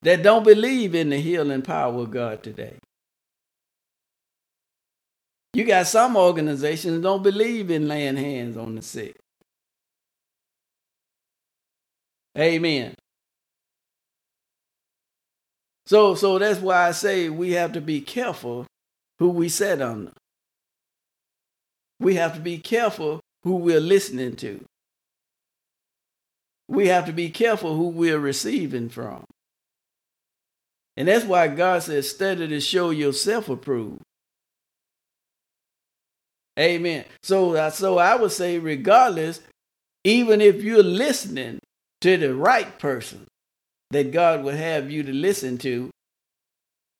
that don't believe in the healing power of God today. You got some organizations that don't believe in laying hands on the sick. Amen. So so that's why I say we have to be careful who we set under we have to be careful who we're listening to. We have to be careful who we're receiving from. And that's why God says, study to show yourself approved. Amen. So, so I would say, regardless, even if you're listening to the right person that God would have you to listen to,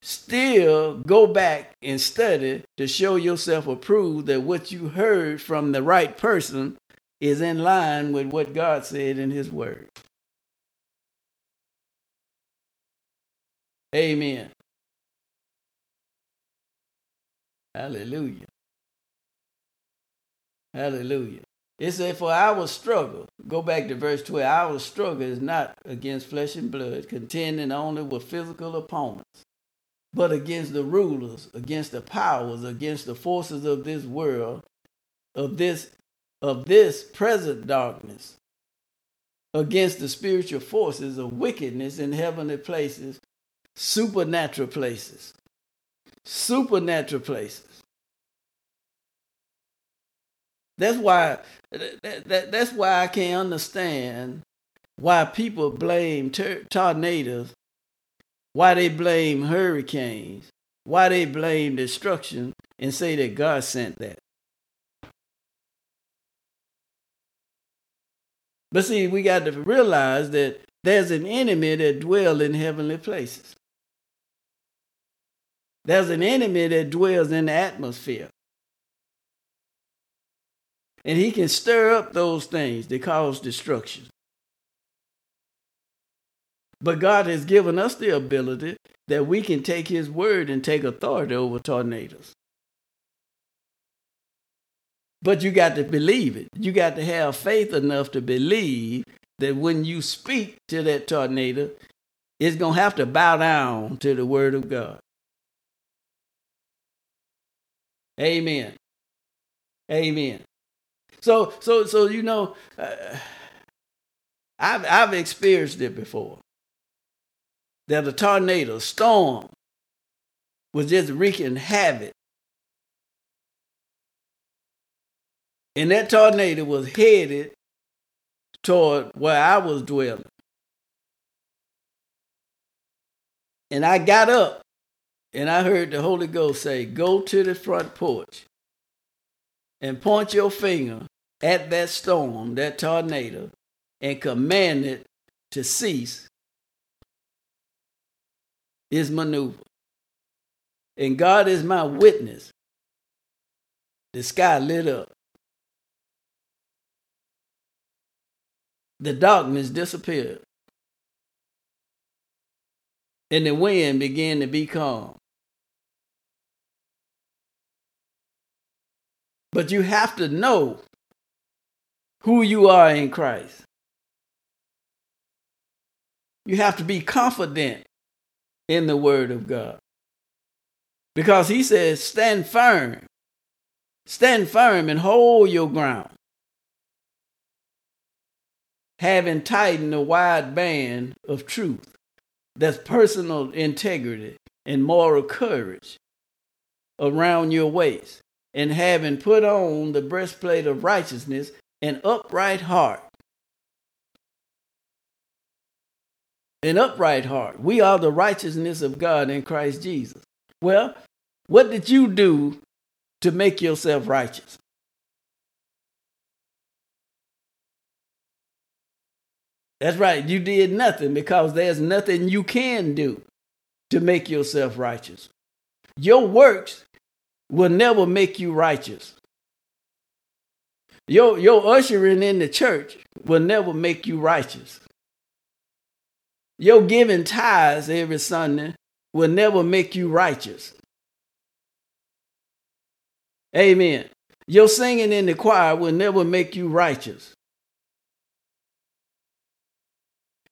still go back and study to show yourself approved that what you heard from the right person is in line with what God said in His Word. Amen. Hallelujah. Hallelujah. It said, For our struggle, go back to verse 12, our struggle is not against flesh and blood, contending only with physical opponents but against the rulers, against the powers, against the forces of this world, of this of this present darkness, against the spiritual forces of wickedness in heavenly places, supernatural places. Supernatural places. That's why that, that, that's why I can't understand why people blame ter- tornadoes, why they blame hurricanes, why they blame destruction and say that God sent that. But see, we got to realize that there's an enemy that dwells in heavenly places. There's an enemy that dwells in the atmosphere. And he can stir up those things that cause destruction. But God has given us the ability that we can take his word and take authority over tornadoes. But you got to believe it. You got to have faith enough to believe that when you speak to that tornado, it's going to have to bow down to the word of God. Amen. Amen. So, so, so you know, uh, I've I've experienced it before. That a tornado, storm, was just wreaking havoc, and that tornado was headed toward where I was dwelling. And I got up and I heard the Holy Ghost say, Go to the front porch and point your finger at that storm, that tornado, and command it to cease his maneuver. And God is my witness. The sky lit up. The darkness disappeared. And the wind began to be calm. But you have to know who you are in Christ. You have to be confident in the Word of God. Because He says, stand firm. Stand firm and hold your ground. Having tightened the wide band of truth, that's personal integrity and moral courage around your waist, and having put on the breastplate of righteousness an upright heart. An upright heart. We are the righteousness of God in Christ Jesus. Well, what did you do to make yourself righteous? That's right. You did nothing because there's nothing you can do to make yourself righteous. Your works will never make you righteous. Your, your ushering in the church will never make you righteous. Your giving tithes every Sunday will never make you righteous. Amen. Your singing in the choir will never make you righteous.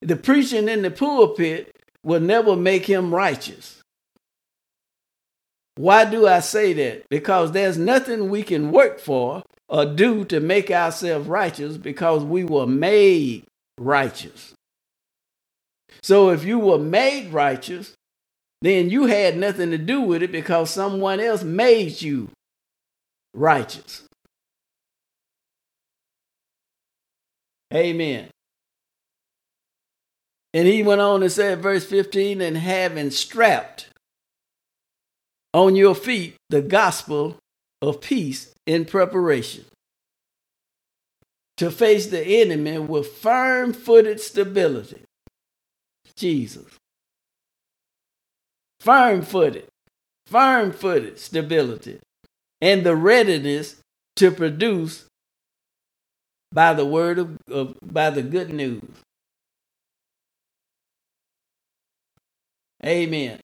The preaching in the pulpit will never make him righteous. Why do I say that? Because there's nothing we can work for or do to make ourselves righteous because we were made righteous. So if you were made righteous, then you had nothing to do with it because someone else made you righteous. Amen. And he went on to say, verse 15, and having strapped on your feet the gospel of peace in preparation to face the enemy with firm footed stability. Jesus. Firm footed, firm footed stability, and the readiness to produce by the word of, of by the good news. Amen.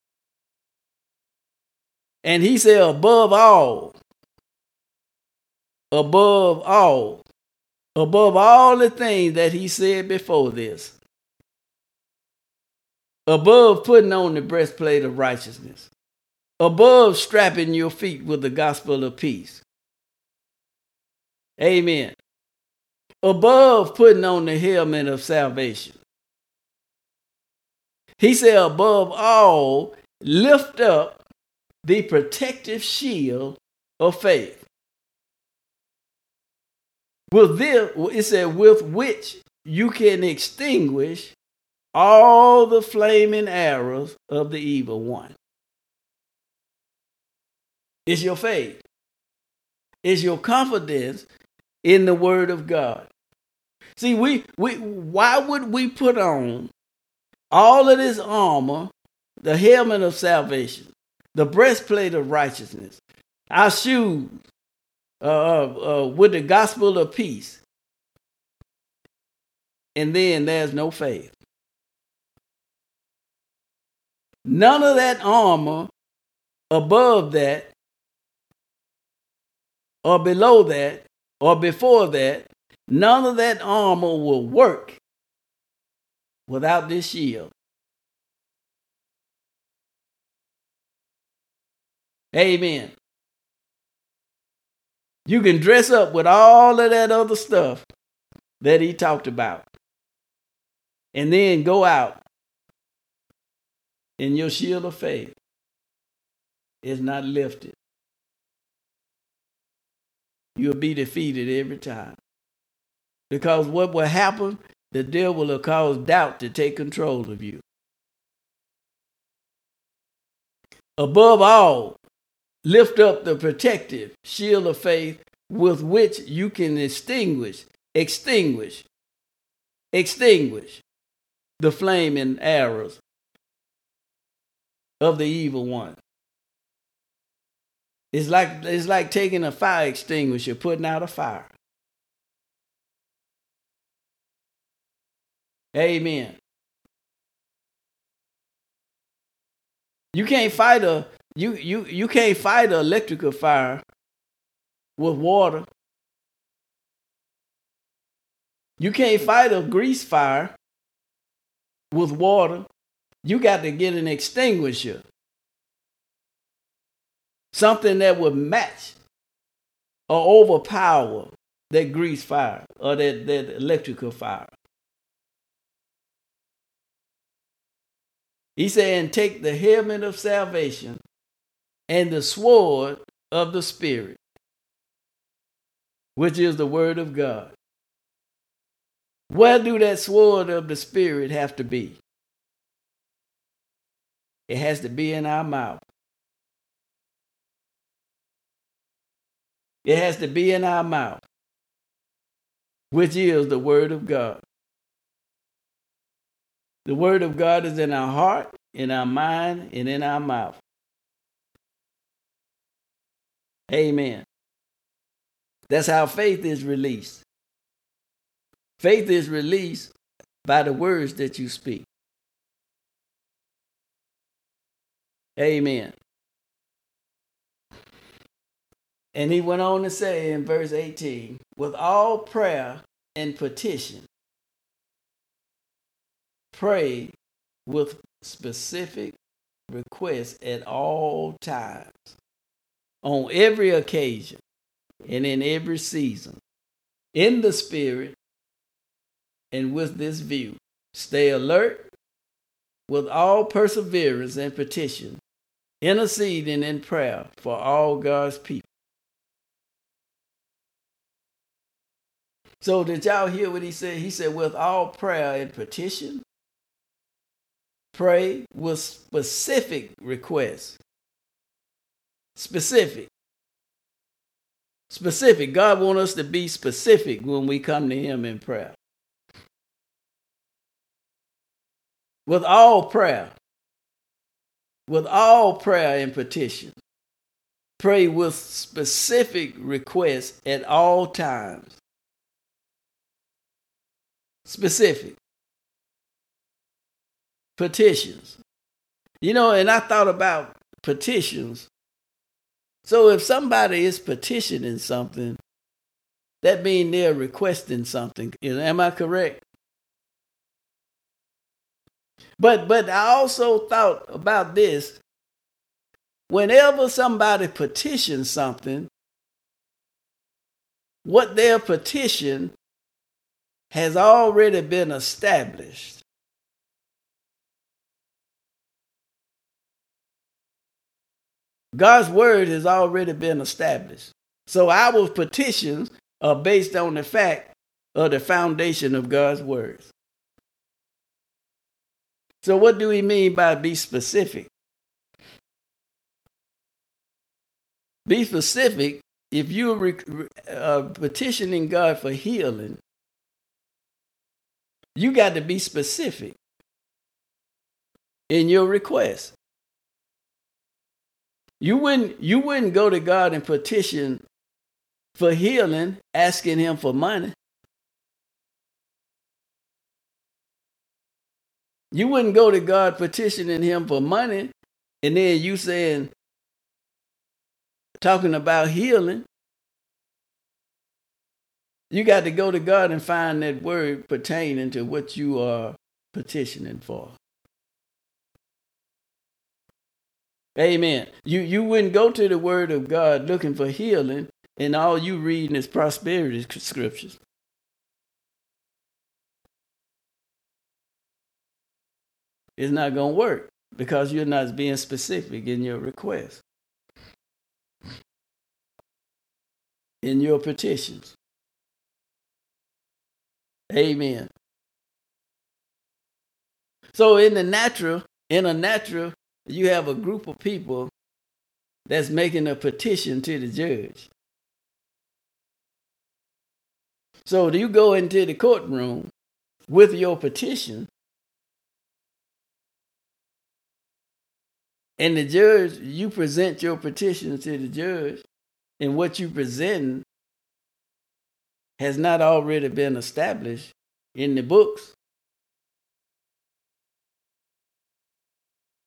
And he said, above all, above all, above all the things that he said before this, above putting on the breastplate of righteousness, above strapping your feet with the gospel of peace. Amen. above putting on the helmet of salvation. He said, above all, lift up the protective shield of faith. With this, it said, with which you can extinguish all the flaming arrows of the evil one. It's your faith. It's your confidence in the word of God. See, we, we why would we put on all of this armor, the helmet of salvation, the breastplate of righteousness, our shoes uh, uh, uh, with the gospel of peace, and then there's no faith. None of that armor above that, or below that, or before that, none of that armor will work without this shield. Amen. You can dress up with all of that other stuff that he talked about and then go out and your shield of faith is not lifted. You'll be defeated every time. Because what will happen the devil will cause doubt to take control of you. Above all, lift up the protective shield of faith with which you can extinguish, extinguish, extinguish the flaming arrows of the evil one. It's like it's like taking a fire extinguisher, putting out a fire. Amen. You can't fight a you you you can't fight an electrical fire with water. You can't fight a grease fire with water. You got to get an extinguisher. Something that would match or overpower that grease fire or that, that electrical fire. He said, and take the helmet of salvation and the sword of the Spirit, which is the word of God. Where do that sword of the Spirit have to be? It has to be in our mouth. It has to be in our mouth, which is the word of God. The word of God is in our heart, in our mind, and in our mouth. Amen. That's how faith is released. Faith is released by the words that you speak. Amen. And he went on to say in verse 18, with all prayer and petition, Pray with specific requests at all times, on every occasion, and in every season, in the Spirit, and with this view. Stay alert with all perseverance and petition, interceding in prayer for all God's people. So, did y'all hear what he said? He said, with all prayer and petition, pray with specific requests. Specific. Specific. God wants us to be specific when we come to Him in prayer. With all prayer, with all prayer and petition, pray with specific requests at all times. Specific petitions. You know, and I thought about petitions. So if somebody is petitioning something, that means they're requesting something. Am I correct? But but I also thought about this. Whenever somebody petitions something, what their petition has already been established. God's word has already been established. So our petitions are based on the fact of the foundation of God's words. So, what do we mean by be specific? Be specific if you're uh, petitioning God for healing, you got to be specific in your request. You wouldn't you wouldn't go to God and petition for healing asking him for money. You wouldn't go to God petitioning him for money and then you saying talking about healing. You got to go to God and find that word pertaining to what you are petitioning for. Amen. You you wouldn't go to the word of God looking for healing and all you reading is prosperity scriptures. It's not to work because you're not being specific in your request, in your petitions. Amen. So in the natural, in a natural, you have a group of people that's making a petition to the judge. So do you go into the courtroom with your petition, and the judge, you present your petition to the judge, and what you present has not already been established in the books.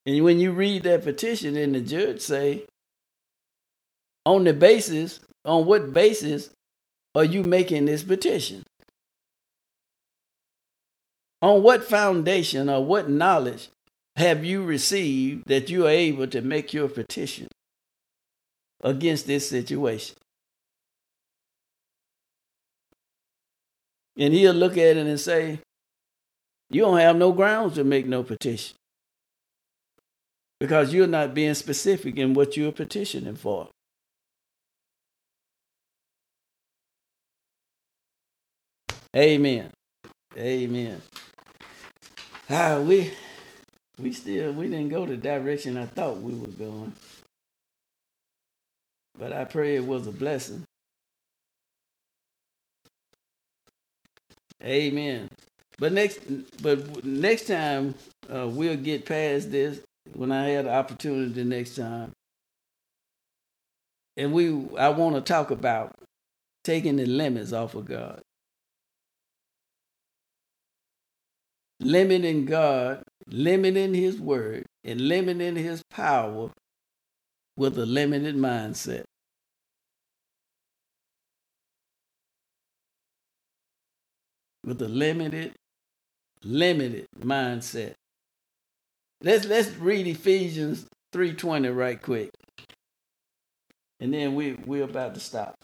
And when you read that petition and the judge say, on the basis, on what basis are you making this petition? On what foundation or what knowledge have you received that you are able to make your petition against this situation? And he'll look at it and say, You don't have no grounds to make no petition because you're not being specific in what you're petitioning for. Amen. Amen. Ah, we we still we didn't go the direction I thought we were going. But I pray it was a blessing. Amen. But next, but next time uh, we'll get past this when I had the opportunity the next time. And we, I want to talk about taking the limits off of God. Limiting God, limiting His word, and limiting His power with a limited mindset. With a limited, limited mindset. Let's let's read Ephesians 3:20 right quick. And then we we're about to stop.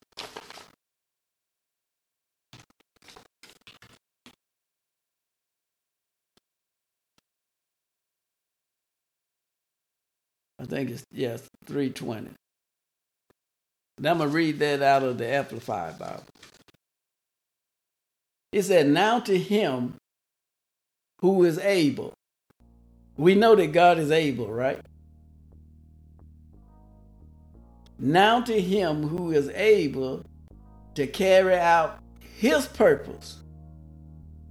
I think it's yes, 320. Now I'm gonna read that out of the Amplified Bible. It said, Now to him who is able we know that God is able, right? Now to him who is able to carry out his purpose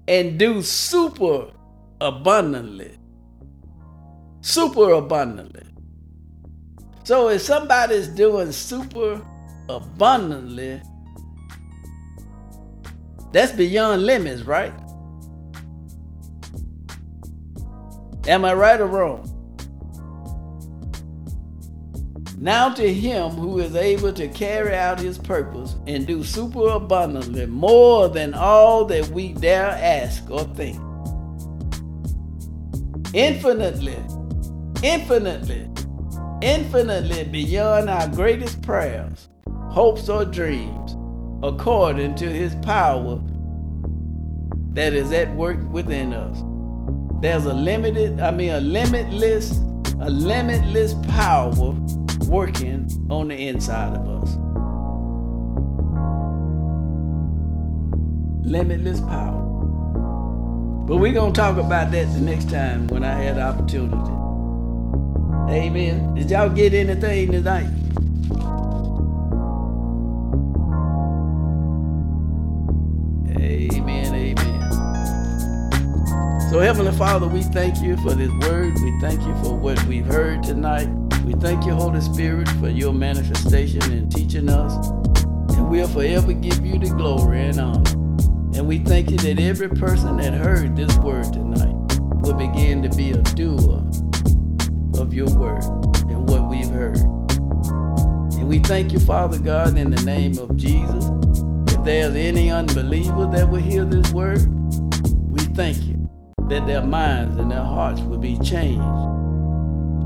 and do super abundantly. Super abundantly. So if somebody's doing super abundantly, that's beyond limits, right? Am I right or wrong? Now to him who is able to carry out his purpose and do super abundantly more than all that we dare ask or think. Infinitely, infinitely, infinitely beyond our greatest prayers, hopes, or dreams, according to his power that is at work within us. There's a limited, I mean, a limitless, a limitless power working on the inside of us. Limitless power. But we're going to talk about that the next time when I had the opportunity. Amen. Did y'all get anything tonight? So, Heavenly Father, we thank you for this word. We thank you for what we've heard tonight. We thank you, Holy Spirit, for your manifestation and teaching us. And we'll forever give you the glory and honor. And we thank you that every person that heard this word tonight will begin to be a doer of your word and what we've heard. And we thank you, Father God, in the name of Jesus. If there's any unbeliever that will hear this word, we thank you that their minds and their hearts will be changed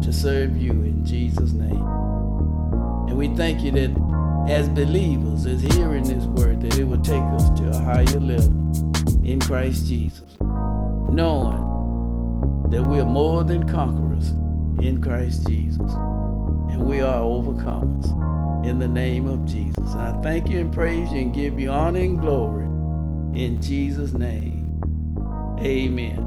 to serve you in Jesus' name. And we thank you that as believers, as hearing this word, that it will take us to a higher level in Christ Jesus, knowing that we're more than conquerors in Christ Jesus. And we are overcomers in the name of Jesus. I thank you and praise you and give you honor and glory in Jesus' name. Amen.